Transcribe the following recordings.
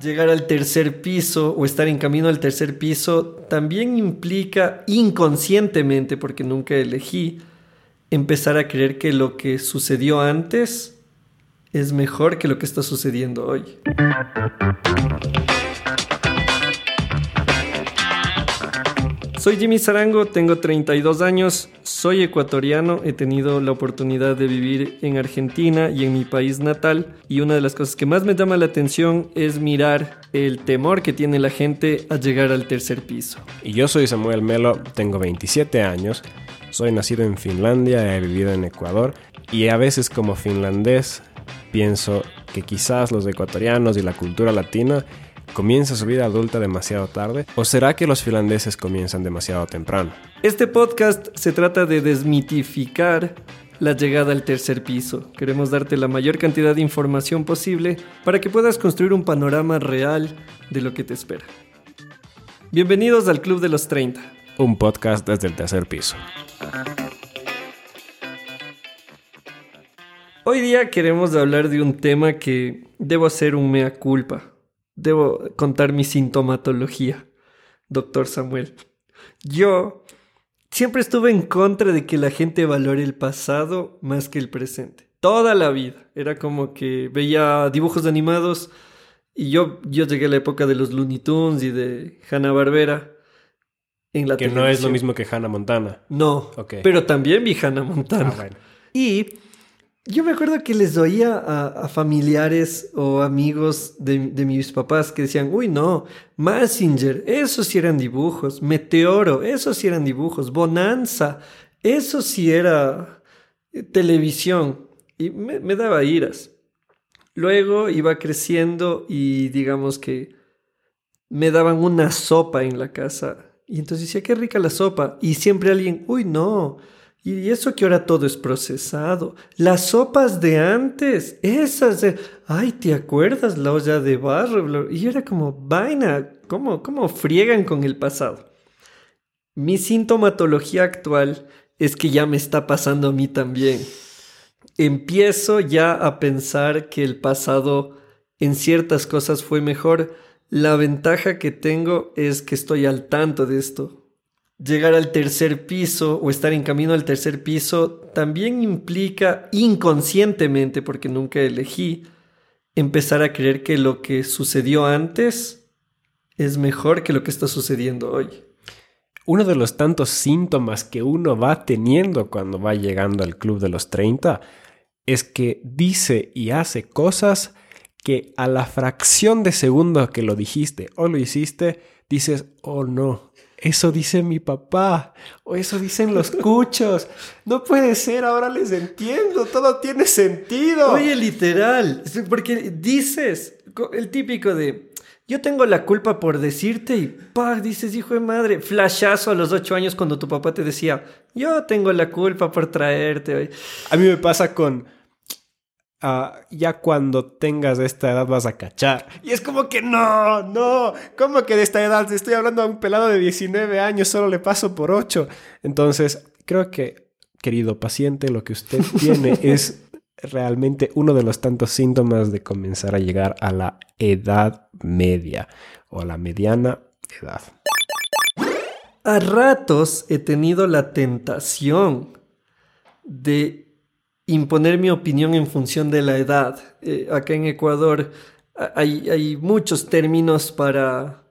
llegar al tercer piso o estar en camino al tercer piso también implica inconscientemente, porque nunca elegí, empezar a creer que lo que sucedió antes es mejor que lo que está sucediendo hoy. Soy Jimmy Zarango, tengo 32 años, soy ecuatoriano, he tenido la oportunidad de vivir en Argentina y en mi país natal y una de las cosas que más me llama la atención es mirar el temor que tiene la gente a llegar al tercer piso. Y yo soy Samuel Melo, tengo 27 años, soy nacido en Finlandia, he vivido en Ecuador y a veces como finlandés pienso que quizás los ecuatorianos y la cultura latina ¿Comienza su vida adulta demasiado tarde? ¿O será que los finlandeses comienzan demasiado temprano? Este podcast se trata de desmitificar la llegada al tercer piso. Queremos darte la mayor cantidad de información posible para que puedas construir un panorama real de lo que te espera. Bienvenidos al Club de los 30. Un podcast desde el tercer piso. Hoy día queremos hablar de un tema que debo hacer un mea culpa debo contar mi sintomatología, doctor Samuel. Yo siempre estuve en contra de que la gente valore el pasado más que el presente. Toda la vida. Era como que veía dibujos animados y yo, yo llegué a la época de los Looney Tunes y de Hanna Barbera. En la que no es lo mismo que Hannah Montana. No, pero también vi Hannah Montana. Ah, y yo me acuerdo que les oía a, familiares o amigos de, mis papás que decían, uy, no, Massinger, esos sí eran dibujos, Meteoro, esos sí eran dibujos, Bonanza, eso sí era eh, televisión. Y me, me daba iras. Luego iba creciendo y digamos que me daban una sopa en la casa. Y entonces decía, qué rica la sopa. Y siempre alguien, uy, no y eso que ahora todo es procesado. Las sopas de antes, esas de, ay, ¿te acuerdas la olla de barro? Y era como, vaina, ¿cómo, cómo friegan con el pasado? Mi sintomatología actual es que ya me está pasando a mí también. Empiezo ya a pensar que el pasado en ciertas cosas fue mejor. La ventaja que tengo es que estoy al tanto de esto llegar al tercer piso o estar en camino al tercer piso también implica inconscientemente, porque nunca elegí, empezar a creer que lo que sucedió antes es mejor que lo que está sucediendo hoy. Uno de los tantos síntomas que uno va teniendo cuando va llegando al club de los 30 es que dice y hace cosas que a la fracción de segundo que lo dijiste o lo hiciste, dices, oh no, eso dice mi papá, o eso dicen los cuchos. No puede ser, ahora les entiendo, todo tiene sentido. Oye, literal, porque dices, el típico de, yo tengo la culpa por decirte y pa, dices, hijo de madre, flashazo a los ocho años cuando tu papá te decía, yo tengo la culpa por traerte. A mí me pasa con Ah, ya cuando tengas esta edad vas a cachar. Y es como que no, no, ¿cómo que de esta edad? Estoy hablando a un pelado de 19 años, solo le paso por 8. Entonces, creo que, querido paciente, lo que usted tiene es realmente uno de los tantos síntomas de comenzar a llegar a la edad media o a la mediana edad. A ratos he tenido la tentación de imponer mi opinión en función de la edad. Eh, acá en Ecuador hay, hay muchos términos para,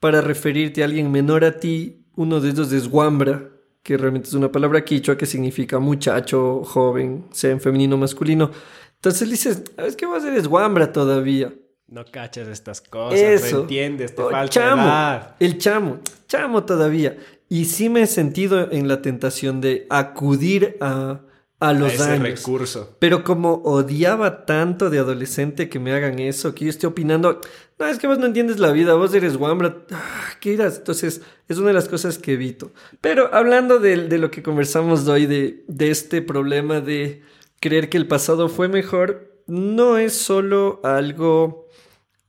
para referirte a alguien menor a ti. Uno de ellos es guambra, que realmente es una palabra quichua que significa muchacho, joven, sea en femenino o masculino. Entonces dices, ah, es que vos eres guambra todavía. No cachas estas cosas, no entiendes, te falta chamo, El chamo, chamo todavía. Y sí me he sentido en la tentación de acudir a, a los ese recurso. Pero como odiaba tanto de adolescente que me hagan eso, que yo esté opinando, no, es que vos no entiendes la vida, vos eres guambra, ah, ¿qué irás? Entonces, es una de las cosas que evito. Pero hablando de, lo que conversamos hoy, de, de este problema de creer que el pasado fue mejor, no es solo algo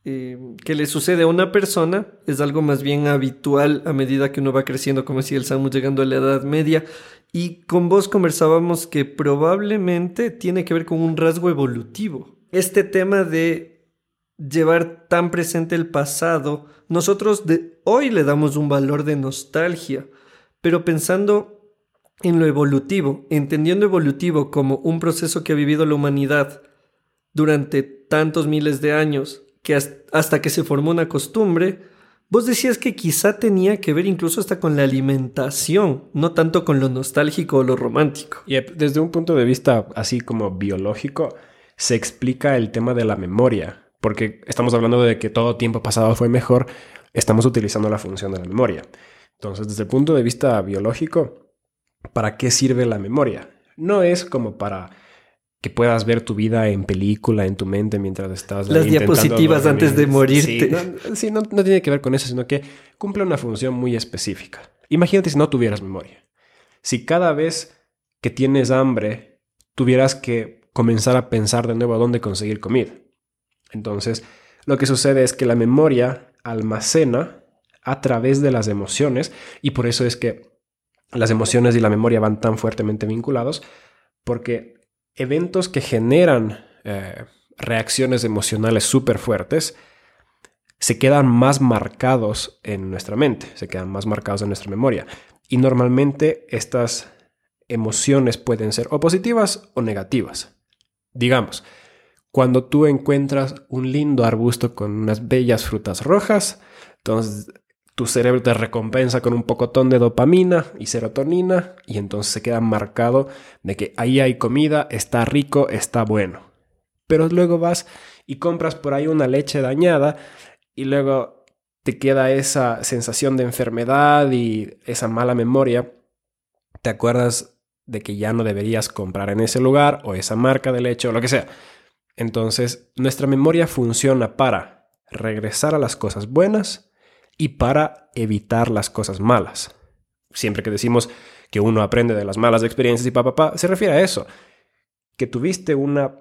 eh, que le sucede a una persona, es algo más bien habitual a medida que uno va creciendo, como si el estamos llegando a la edad media, y con vos conversábamos que probablemente tiene que ver con un rasgo evolutivo. Este tema de llevar tan presente el pasado, nosotros de hoy le damos un valor de nostalgia, pero pensando en lo evolutivo, entendiendo evolutivo como un proceso que ha vivido la humanidad durante tantos miles de años, que hasta que se formó una costumbre, vos decías que quizá tenía que ver incluso hasta con la alimentación, no tanto con lo nostálgico o lo romántico. Y desde un punto de vista así como biológico, se explica el tema de la memoria, porque estamos hablando de que todo tiempo pasado fue mejor, estamos utilizando la función de la memoria. Entonces, desde el punto de vista biológico, ¿para qué sirve la memoria? No es como para que puedas ver tu vida en película, en tu mente mientras estás... Las diapositivas antes de morirte. Sí, no, no, tiene que ver con eso, sino que cumple una función muy específica. Imagínate si no tuvieras memoria. Si cada vez que tienes hambre tuvieras que comenzar a pensar de nuevo a dónde conseguir comida. Entonces, lo que sucede es que la memoria almacena a través de las emociones y por eso es que las emociones y la memoria van tan fuertemente vinculados porque eventos que generan eh, reacciones emocionales súper fuertes se quedan más marcados en nuestra mente, se quedan más marcados en nuestra memoria. Y normalmente estas emociones pueden ser o positivas o negativas. Digamos, cuando tú encuentras un lindo arbusto con unas bellas frutas rojas, entonces tu cerebro te recompensa con un pocotón de dopamina y serotonina y entonces se queda marcado de que ahí hay comida, está rico, está bueno. Pero luego vas y compras por ahí una leche dañada y luego te queda esa sensación de enfermedad y esa mala memoria. Te acuerdas de que ya no deberías comprar en ese lugar o esa marca de leche o lo que sea. Entonces, nuestra memoria funciona para regresar a las cosas buenas y para evitar las cosas malas. Siempre que decimos que uno aprende de las malas experiencias y papá, pa, se refiere a eso, que tuviste una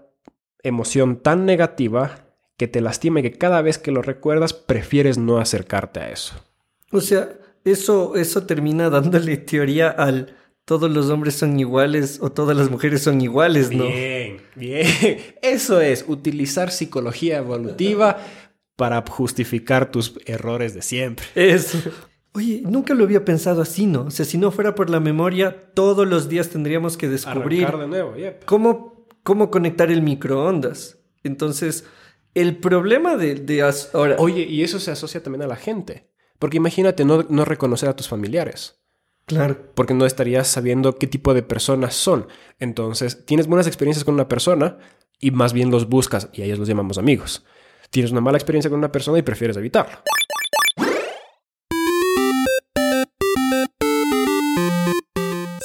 emoción tan negativa que te lastima y que cada vez que lo recuerdas prefieres no acercarte a eso. O sea, eso, eso termina dándole teoría al todos los hombres son iguales o todas las mujeres son iguales, ¿no? Bien, bien. Eso es, utilizar psicología evolutiva para justificar tus errores de siempre. Eso. Oye, nunca lo había pensado así, ¿no? O sea, si no fuera por la memoria, todos los días tendríamos que descubrir de nuevo, cómo, cómo conectar el microondas. Entonces, el problema de, de ahora... Oye, y eso se asocia también a la gente. Porque imagínate no, no reconocer a tus familiares. Claro. Porque no estarías sabiendo qué tipo de personas son. Entonces, tienes buenas experiencias con una persona y más bien los buscas y a ellos los llamamos amigos tienes una mala experiencia con una persona y prefieres evitarlo.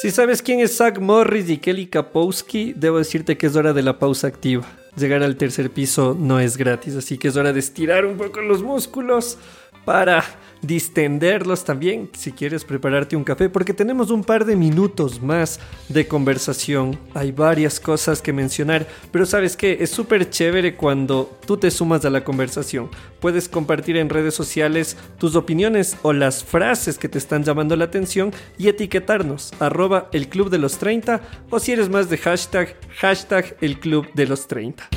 Si sabes quién es Zach Morris y Kelly Kapowski, debo decirte que es hora de la pausa activa. Llegar al tercer piso no es gratis, así que es hora de estirar un poco los músculos para distenderlos también si quieres prepararte un café porque tenemos un par de minutos más de conversación. Hay varias cosas que mencionar, pero sabes que es súper chévere cuando tú te sumas a la conversación. Puedes compartir en redes sociales tus opiniones o las frases que te están llamando la atención y etiquetarnos arroba el club de los 30 o si eres más de hashtag hashtag el club de los 30.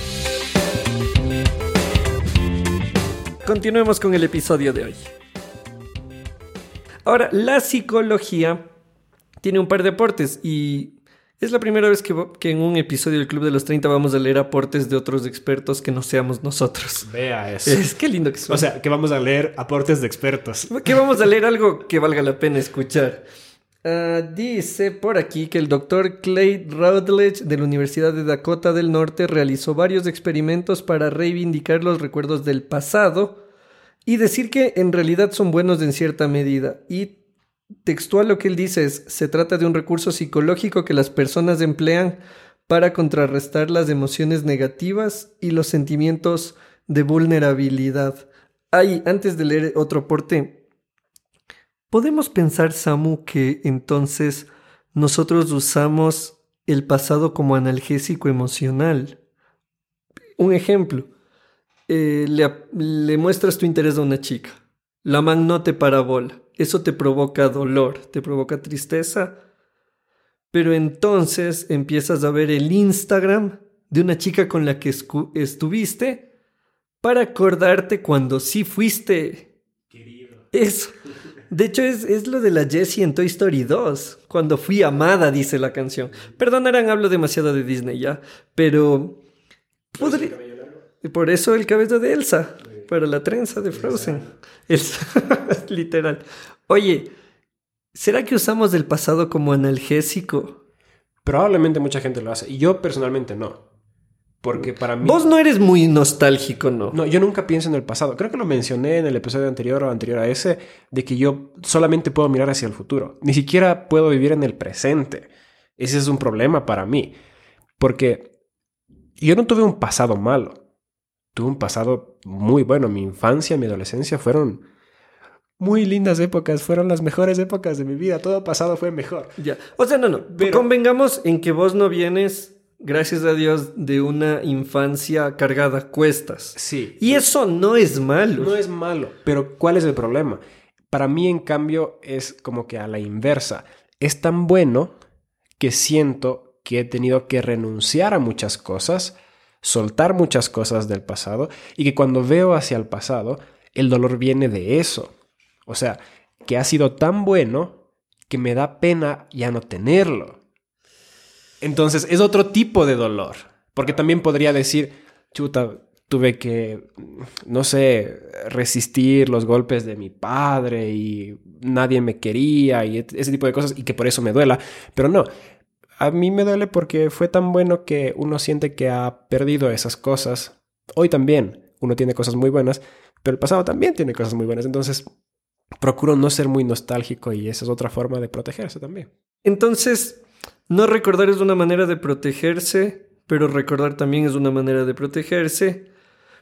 Continuemos con el episodio de hoy. Ahora, la psicología tiene un par de aportes y es la primera vez que, en un episodio del Club de los 30 vamos a leer aportes de otros expertos que no seamos nosotros. Vea eso. Es que lindo que suena. O sea, que vamos a leer aportes de expertos. Que vamos a leer algo que valga la pena escuchar. Ah, dice por aquí que el doctor Clay Routledge de la Universidad de Dakota del Norte realizó varios experimentos para reivindicar los recuerdos del pasado y decir que en realidad son buenos en cierta medida. Y textual lo que él dice es, se trata de un recurso psicológico que las personas emplean para contrarrestar las emociones negativas y los sentimientos de vulnerabilidad. Ahí, antes de leer otro aporte, podemos pensar, Samu, que entonces nosotros usamos el pasado como analgésico emocional. Un ejemplo, eh, le, muestras tu interés a una chica. La man no te parabola. Eso te provoca dolor, te provoca tristeza. Pero entonces empiezas a ver el Instagram de una chica con la que estuviste para acordarte cuando sí fuiste. Querido. Eso. De hecho, es, lo de la Jessie en Toy Story 2. Cuando fui amada, dice la canción. Perdonarán, hablo demasiado de Disney ya. Pero. Podría... Por eso el cabello de Elsa. Para la trenza de Frozen. Elsa. Literal. Oye, ¿será que usamos el pasado como analgésico? Probablemente mucha gente lo hace. Y yo personalmente no. Porque para mí... Vos no eres muy nostálgico, ¿no? No, yo nunca pienso en el pasado. Creo que lo mencioné en el episodio anterior o anterior a ese, de que yo solamente puedo mirar hacia el futuro. Ni siquiera puedo vivir en el presente. Ese es un problema para mí. Porque yo no tuve un pasado malo. Tuve un pasado muy bueno. Mi infancia, mi adolescencia fueron muy lindas épocas. Fueron las mejores épocas de mi vida. Todo pasado fue mejor. Ya. O sea, no, no. Pero... Convengamos en que vos no vienes gracias a Dios, de una infancia cargada a cuestas. Sí. Y eso no es malo. No es malo, pero ¿cuál es el problema? Para mí, en cambio, es como que a la inversa. Es tan bueno que siento que he tenido que renunciar a muchas cosas, soltar muchas cosas del pasado, y que cuando veo hacia el pasado, el dolor viene de eso. O sea, que ha sido tan bueno que me da pena ya no tenerlo. Entonces es otro tipo de dolor. Porque también podría decir, chuta, tuve que, no sé, resistir los golpes de mi padre y nadie me quería y ese tipo de cosas y que por eso me duela. Pero no, a mí me duele porque fue tan bueno que uno siente que ha perdido esas cosas. Hoy también uno tiene cosas muy buenas, pero el pasado también tiene cosas muy buenas. Entonces procuro no ser muy nostálgico y esa es otra forma de protegerse también. Entonces, no recordar es una manera de protegerse, pero recordar también es una manera de protegerse,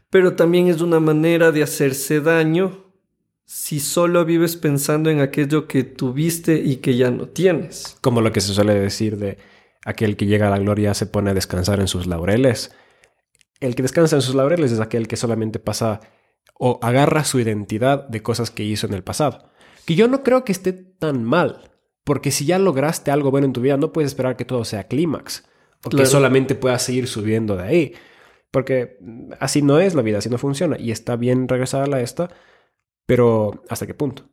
pero también es una manera de hacerse daño si solo vives pensando en aquello que tuviste y que ya no tienes. Como lo que se suele decir de aquel que llega a la gloria se pone a descansar en sus laureles. El que descansa en sus laureles es aquel que solamente pasa o agarra su identidad de cosas que hizo en el pasado. Que yo no creo que esté tan mal. Porque si ya lograste algo bueno en tu vida, no puedes esperar que todo sea clímax. O que solamente puedas seguir subiendo de ahí. Porque así no es la vida, así no funciona. Y está bien regresar a la esta, pero ¿hasta qué punto?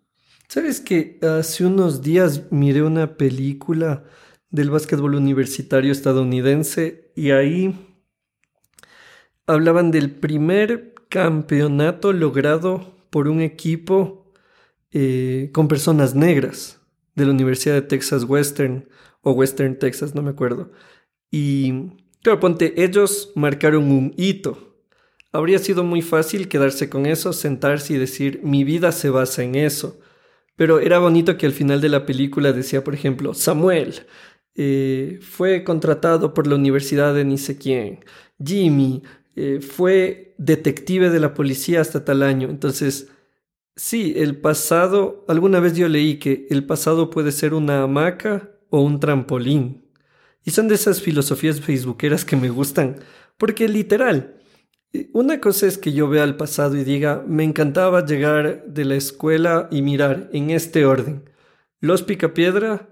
¿Sabes que hace unos días miré una película del básquetbol universitario estadounidense y ahí hablaban del primer campeonato logrado por un equipo eh, con personas negras de la Universidad de Texas Western o Western Texas, no me acuerdo. Y claro, ponte, ellos marcaron un hito. Habría sido muy fácil quedarse con eso, sentarse y decir, mi vida se basa en eso. Pero era bonito que al final de la película decía, por ejemplo, Samuel eh, fue contratado por la universidad de ni sé quién. Jimmy eh, fue detective de la policía hasta tal año. Entonces, Sí, el pasado, alguna vez yo leí que el pasado puede ser una hamaca o un trampolín. Y son de esas filosofías facebookeras que me gustan, porque literal, una cosa es que yo vea el pasado y diga, me encantaba llegar de la escuela y mirar en este orden. Los Picapiedra,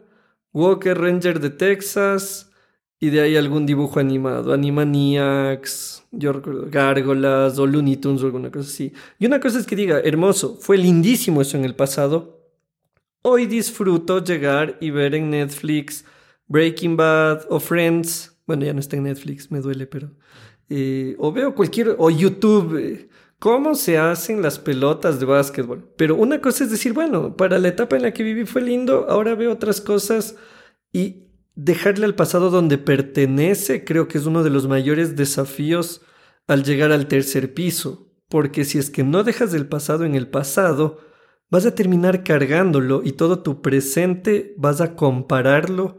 Walker Ranger de Texas, y de ahí algún dibujo animado, Animaniacs, yo recuerdo, Gárgolas o Looney Tunes o alguna cosa así. Y una cosa es que diga, hermoso, fue lindísimo eso en el pasado. Hoy disfruto llegar y ver en Netflix Breaking Bad o Friends. Bueno, ya no está en Netflix, me duele, pero... Eh, o veo cualquier... o YouTube. Eh, cómo se hacen las pelotas de básquetbol. Pero una cosa es decir, bueno, para la etapa en la que viví fue lindo, ahora veo otras cosas y dejarle al pasado donde pertenece creo que es uno de los mayores desafíos al llegar al tercer piso, porque si es que no dejas el pasado en el pasado, vas a terminar cargándolo y todo tu presente vas a compararlo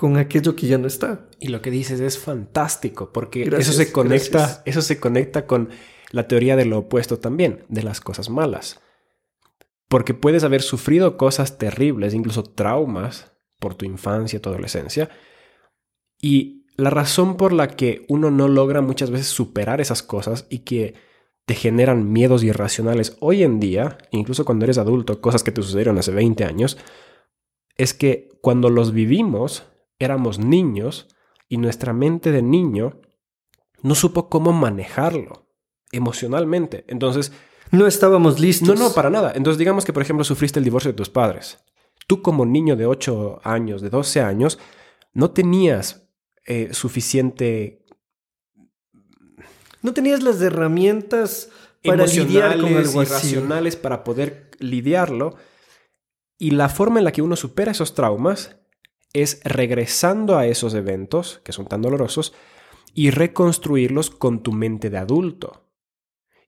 con aquello que ya no está. Y lo que dices es fantástico, porque eso se conecta, eso se conecta con la teoría de lo opuesto también, de las cosas malas. Porque puedes haber sufrido cosas terribles, incluso traumas, por tu infancia, tu adolescencia. Y la razón por la que uno no logra muchas veces superar esas cosas y que te generan miedos irracionales hoy en día, incluso cuando eres adulto, cosas que te sucedieron hace 20 años, es que cuando los vivimos éramos niños y nuestra mente de niño no supo cómo manejarlo. emocionalmente. Entonces... No estábamos listos. No, no, para nada. Entonces digamos que, por ejemplo, sufriste el divorcio de tus padres. Tú como niño de 8 años, de 12 años, no tenías eh, suficiente... No tenías las herramientas para lidiar con algo y racionales para poder lidiarlo. Y la forma en la que uno supera esos traumas es regresando a esos eventos que son tan dolorosos y reconstruirlos con tu mente de adulto.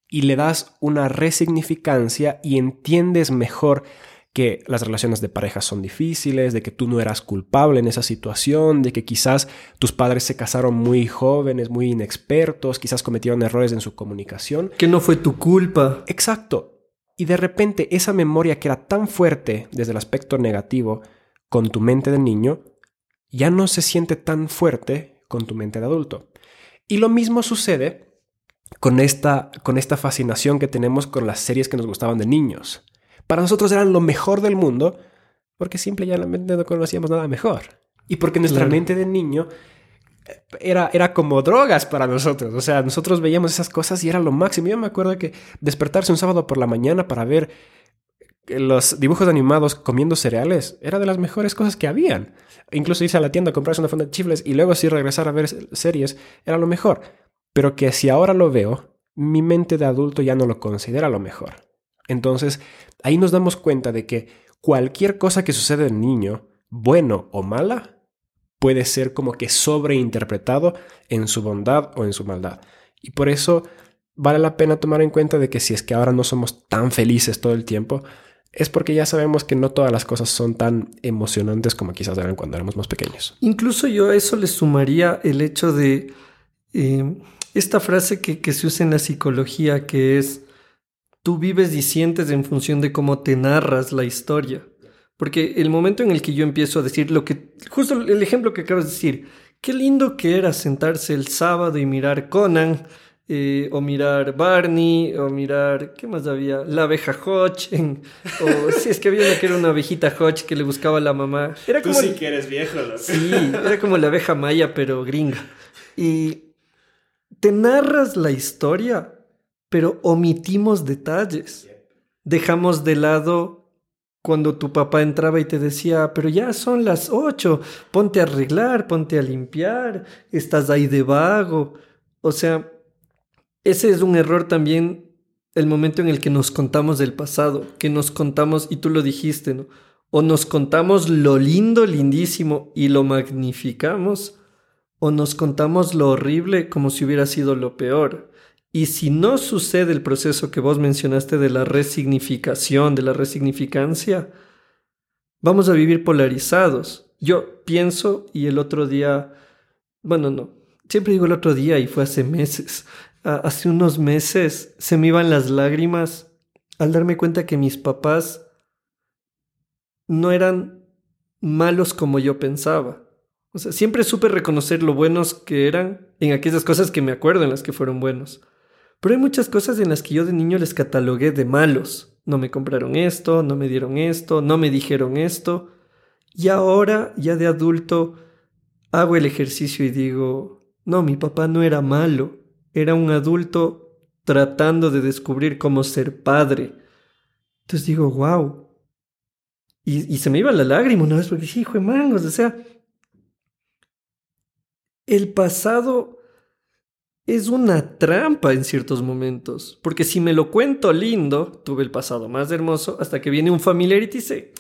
Y le das una resignificancia y entiendes mejor que las relaciones de pareja son difíciles, de que tú no eras culpable en esa situación, de que quizás tus padres se casaron muy jóvenes, muy inexpertos, quizás cometieron errores en su comunicación. Que no fue tu culpa. Exacto. Y de repente esa memoria que era tan fuerte desde el aspecto negativo con tu mente de niño, ya no se siente tan fuerte con tu mente de adulto. Y lo mismo sucede con esta, con esta fascinación que tenemos con las series que nos gustaban de niños. Para nosotros eran lo mejor del mundo porque simplemente no conocíamos nada mejor. Y porque nuestra mente de niño eh, era, era como drogas para nosotros. O sea, nosotros veíamos esas cosas y era lo máximo. Yo me acuerdo que despertarse un sábado por la mañana para ver los dibujos animados comiendo cereales era de las mejores cosas que habían. Incluso irse a la tienda a comprarse una funda de chifles y luego sí regresar a ver series era lo mejor. Pero que si ahora lo veo, mi mente de adulto ya no lo considera lo mejor. Entonces, ahí nos damos cuenta de que cualquier cosa que sucede en niño, bueno o mala, puede ser como que sobreinterpretado en su bondad o en su maldad. Y por eso vale la pena tomar en cuenta de que si es que ahora no somos tan felices todo el tiempo, es porque ya sabemos que no todas las cosas son tan emocionantes como quizás eran cuando éramos más pequeños. Incluso yo a eso le sumaría el hecho de eh, esta frase que, que se usa en la psicología, que es tú vives y sientes en función de cómo te narras la historia. Porque el momento en el que yo empiezo a decir lo que, justo el ejemplo que acabas de decir, qué lindo que era sentarse el sábado y mirar Conan, eh, o mirar Barney, o mirar, ¿qué más había? La abeja Hodge, o si es que había una que era una abejita Hodge que le buscaba a la mamá. Era como, Tú sí que eres viejo, Sí, era como la abeja maya, pero gringa. Y te narras la historia pero omitimos detalles. Dejamos de lado cuando tu papá entraba y te decía, pero ya son las ocho, ponte a arreglar, ponte a limpiar, estás ahí de vago. O sea, ese es un error también el momento en el que nos contamos del pasado, que nos contamos, y tú lo dijiste, ¿no? O nos contamos lo lindo, lindísimo, y lo magnificamos, o nos contamos lo horrible como si hubiera sido lo peor. Y si no sucede el proceso que vos mencionaste de la resignificación, de la resignificancia, vamos a vivir polarizados. Yo pienso y el otro día, bueno, no, siempre digo el otro día y fue hace meses, hace unos meses se me iban las lágrimas al darme cuenta que mis papás no eran malos como yo pensaba. O sea, siempre supe reconocer lo buenos que eran en aquellas cosas que me acuerdo en las que fueron buenos. Pero hay muchas cosas en las que yo de niño les catalogué de malos. No me compraron esto, no me dieron esto, no me dijeron esto. Y ahora, ya de adulto, hago el ejercicio y digo, no, mi papá no era malo, era un adulto tratando de descubrir cómo ser padre. Entonces digo, wow. Y, se me iba la lágrima una vez porque dije, hijo de mangos, o sea, el pasado es una trampa en ciertos momentos. Porque si me lo cuento lindo, tuve el pasado más hermoso, hasta que viene un familiar y te dice,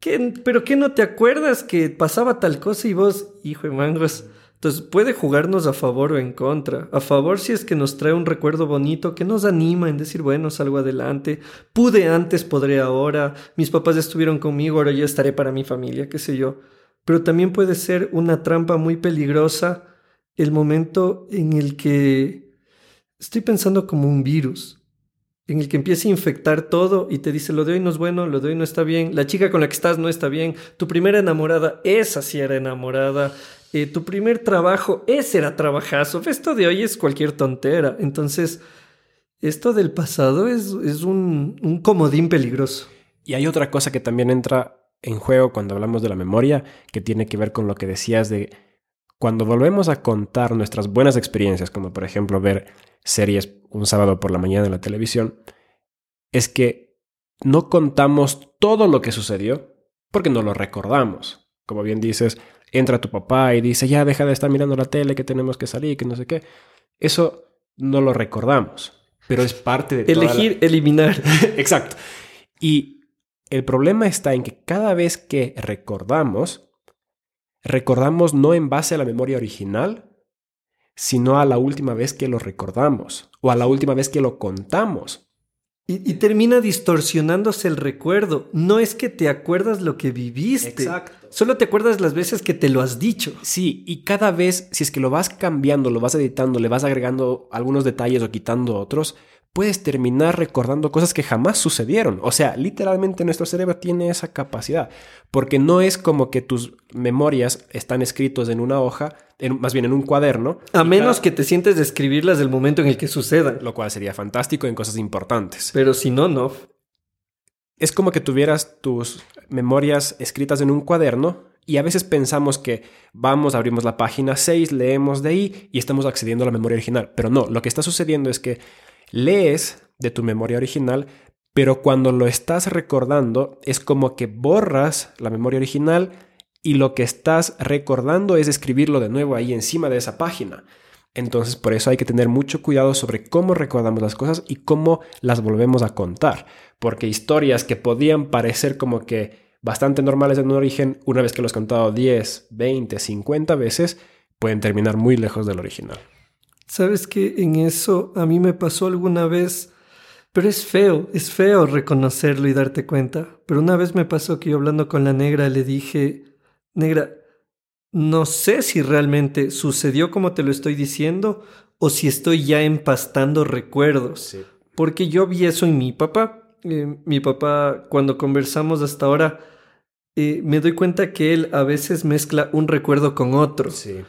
¿Qué, ¿pero qué no te acuerdas que pasaba tal cosa y vos, hijo de mangos? Entonces puede jugarnos a favor o en contra. A favor si es que nos trae un recuerdo bonito que nos anima en decir, bueno, salgo adelante. Pude antes, podré ahora. Mis papás estuvieron conmigo, ahora yo estaré para mi familia, qué sé yo. Pero también puede ser una trampa muy peligrosa el momento en el que estoy pensando como un virus, en el que empieza a infectar todo y te dice lo de hoy no es bueno, lo de hoy no está bien, la chica con la que estás no está bien, tu primera enamorada, esa sí era enamorada, eh, tu primer trabajo, ese era trabajazo, esto de hoy es cualquier tontera. Entonces, esto del pasado es, es un, un comodín peligroso. Y hay otra cosa que también entra en juego cuando hablamos de la memoria, que tiene que ver con lo que decías de cuando volvemos a contar nuestras buenas experiencias, como por ejemplo ver series un sábado por la mañana en la televisión, es que no contamos todo lo que sucedió porque no lo recordamos. Como bien dices, entra tu papá y dice, ya deja de estar mirando la tele, que tenemos que salir, que no sé qué. Eso no lo recordamos, pero es parte de... Elegir, eliminar. Exacto. Y el problema está en que cada vez que recordamos, recordamos no en base a la memoria original, sino a la última vez que lo recordamos o a la última vez que lo contamos. Y, termina distorsionándose el recuerdo. No es que te acuerdas lo que viviste. Exacto. Solo te acuerdas las veces que te lo has dicho. Sí, y cada vez, si es que lo vas cambiando, lo vas editando, le vas agregando algunos detalles o quitando otros, puedes terminar recordando cosas que jamás sucedieron. O sea, literalmente nuestro cerebro tiene esa capacidad, porque no es como que tus memorias están escritos en una hoja, más bien en un cuaderno. A menos que te sientes de escribirlas del momento en el que sucedan. Lo cual sería fantástico en cosas importantes. Pero si no, no. Es como que tuvieras tus memorias escritas en un cuaderno y a veces pensamos que vamos, abrimos la página 6, leemos de ahí y estamos accediendo a la memoria original. Pero no, lo que está sucediendo es que lees de tu memoria original, pero cuando lo estás recordando es como que borras la memoria original y lo que estás recordando es escribirlo de nuevo ahí encima de esa página. Entonces por eso hay que tener mucho cuidado sobre cómo recordamos las cosas y cómo las volvemos a contar, porque historias que podían parecer como que bastante normales en un origen, una vez que los has contado 10, 20, 50 veces, pueden terminar muy lejos del original. Sabes que en eso a mí me pasó alguna vez, pero es feo, es feo reconocerlo y darte cuenta. Pero una vez me pasó que yo hablando con la negra le dije, negra, no sé si realmente sucedió como te lo estoy diciendo o si estoy ya empastando recuerdos. Porque yo vi eso en mi papá. Eh, mi papá, cuando conversamos hasta ahora, eh, me doy cuenta que él a veces mezcla un recuerdo con otro. Sí.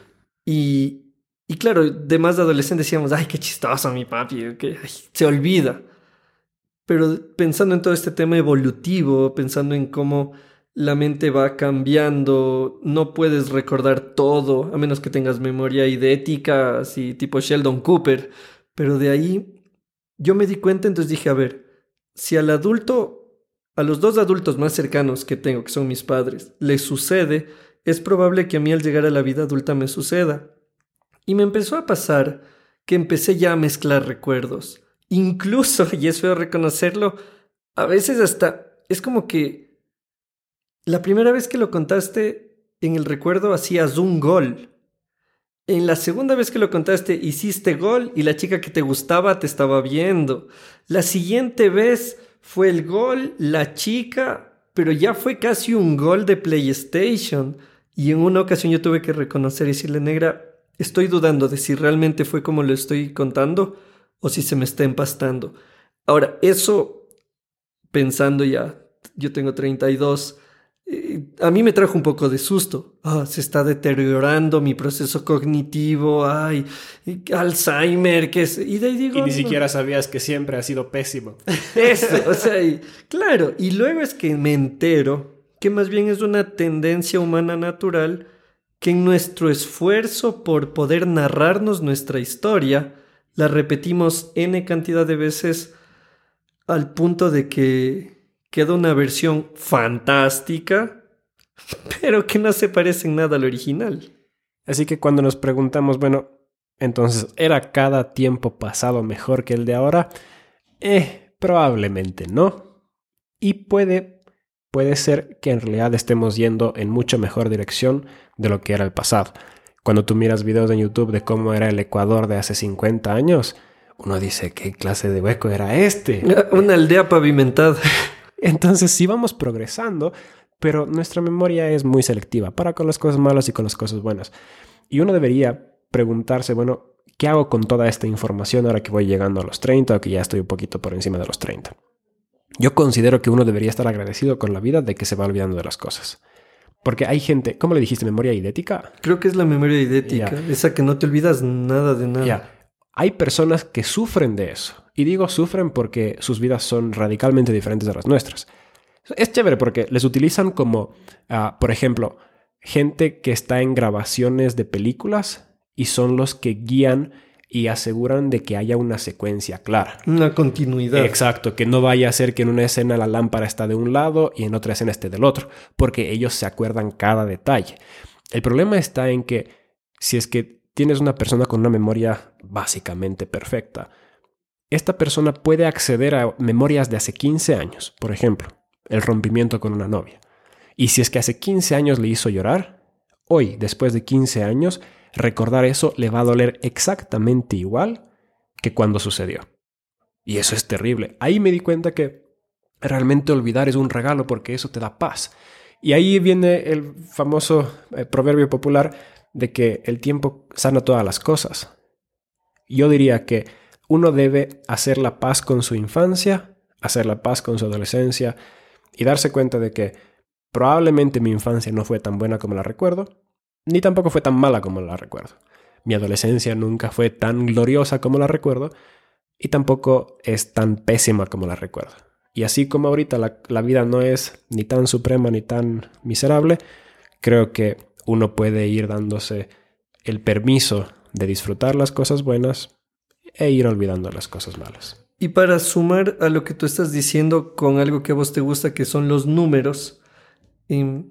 Y, y claro, de más de adolescente decíamos, ay, qué chistoso mi papi, que se olvida. Pero pensando en todo este tema evolutivo, pensando en cómo la mente va cambiando, no puedes recordar todo, a menos que tengas memoria idética, así tipo Sheldon Cooper. Pero de ahí yo me di cuenta, entonces dije, a ver, si al adulto, a los dos adultos más cercanos que tengo, que son mis padres, les sucede, es probable que a mí al llegar a la vida adulta me suceda. Y me empezó a pasar que empecé ya a mezclar recuerdos. Incluso, y es feo reconocerlo, a veces hasta es como que la primera vez que lo contaste en el recuerdo hacías un gol. En la segunda vez que lo contaste hiciste gol y la chica que te gustaba te estaba viendo. La siguiente vez fue el gol, la chica, pero ya fue casi un gol de PlayStation. Y en una ocasión yo tuve que reconocer y decirle, negra, Estoy dudando de si realmente fue como lo estoy contando o si se me está empastando. Ahora, eso pensando ya, yo tengo 32, eh, a mí me trajo un poco de susto. Ah, se está deteriorando mi proceso cognitivo, ay, Alzheimer, que es... Y, digo, y ni siquiera sabías que siempre ha sido pésimo. Eso, o sea, claro, y luego es que me entero que más bien es una tendencia humana natural que en nuestro esfuerzo por poder narrarnos nuestra historia, la repetimos n cantidad de veces al punto de que queda una versión fantástica, pero que no se parece en nada al original. Así que cuando nos preguntamos, bueno, entonces, ¿era cada tiempo pasado mejor que el de ahora? Eh, probablemente no. Y puede puede ser que en realidad estemos yendo en mucho mejor dirección de lo que era el pasado. Cuando tú miras videos en YouTube de cómo era el Ecuador de hace 50 años, uno dice, ¿qué clase de hueco era este? Una aldea pavimentada. Entonces sí vamos progresando, pero nuestra memoria es muy selectiva para con las cosas malas y con las cosas buenas. Y uno debería preguntarse, bueno, ¿qué hago con toda esta información ahora que voy llegando a los 30 o que ya estoy un poquito por encima de los 30? Yo considero que uno debería estar agradecido con la vida de que se va olvidando de las cosas. Porque hay gente, ¿cómo le dijiste? ¿Memoria idética? Creo que es la memoria idética, esa que no te olvidas nada de nada. Hay personas que sufren de eso. Y digo sufren porque sus vidas son radicalmente diferentes de las nuestras. Es chévere porque les utilizan como, ah, por ejemplo, gente que está en grabaciones de películas y son los que guían y aseguran de que haya una secuencia clara. Una continuidad. Exacto, que no vaya a ser que en una escena la lámpara está de un lado y en otra escena esté del otro, porque ellos se acuerdan cada detalle. El problema está en que si es que tienes una persona con una memoria básicamente perfecta, esta persona puede acceder a memorias de hace 15 años, por ejemplo, el rompimiento con una novia. Y si es que hace 15 años le hizo llorar, hoy, después de 15 años, recordar eso le va a doler exactamente igual que cuando sucedió. Y eso es terrible. Ahí me di cuenta que realmente olvidar es un regalo porque eso te da paz. Y ahí viene el famoso eh, proverbio popular de que el tiempo sana todas las cosas. Yo diría que uno debe hacer la paz con su infancia, hacer la paz con su adolescencia y darse cuenta de que probablemente mi infancia no fue tan buena como la recuerdo, ni tampoco fue tan mala como la recuerdo. Mi adolescencia nunca fue tan gloriosa como la recuerdo y tampoco es tan pésima como la recuerdo. Y así como ahorita la, vida no es ni tan suprema ni tan miserable, creo que uno puede ir dándose el permiso de disfrutar las cosas buenas e ir olvidando las cosas malas. Y para sumar a lo que tú estás diciendo con algo que a vos te gusta, que son los números, em,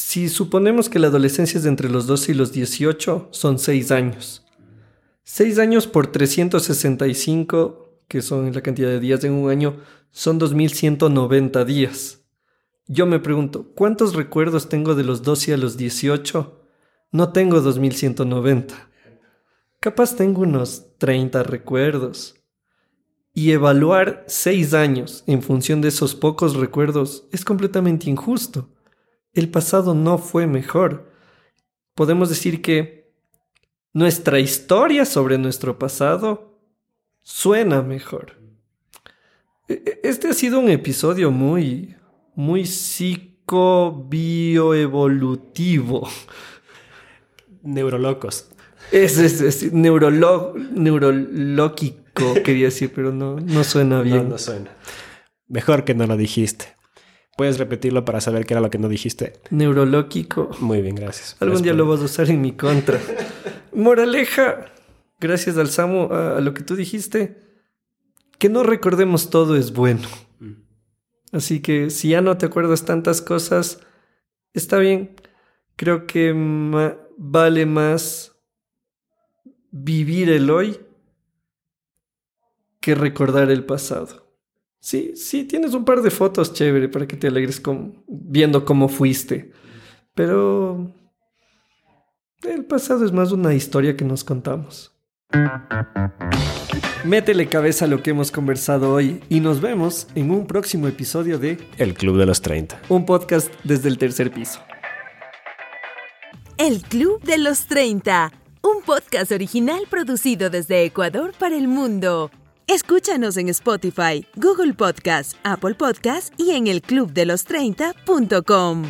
si suponemos que la adolescencia es de entre los 12 y los 18, son 6 años. 6 años por 365, que son la cantidad de días en un año, son 2190 días. Yo me pregunto, ¿cuántos recuerdos tengo de los 12 a los 18? No tengo 2190. Capaz tengo unos 30 recuerdos. Y evaluar 6 años en función de esos pocos recuerdos es completamente injusto el pasado no fue mejor. Podemos decir que nuestra historia sobre nuestro pasado suena mejor. E, e, este ha sido un episodio muy, muy psico-bioevolutivo. Neurolocos. Es, es, es neurológico, quería decir, pero no, no suena bien. No, no suena. Mejor que no lo dijiste. ¿Puedes repetirlo para saber qué era lo que no dijiste? Neurológico. Muy bien, gracias. Algún día lo vas a usar en mi contra. Moraleja, gracias al Samu, a, lo que tú dijiste, que no recordemos todo es bueno. Mm. Así que si ya no te acuerdas tantas cosas, está bien. Creo que vale más vivir el hoy que recordar el pasado. Sí, sí, tienes un par de fotos chévere para que te alegres con, viendo cómo fuiste. Pero el pasado es más una historia que nos contamos. Métele cabeza a lo que hemos conversado hoy y nos vemos en un próximo episodio de El Club de los 30. Un podcast desde el tercer piso. El Club de los 30. Un podcast original producido desde Ecuador para el mundo. Escúchanos en Spotify, Google Podcast, Apple Podcast y en el clubdelos30.com.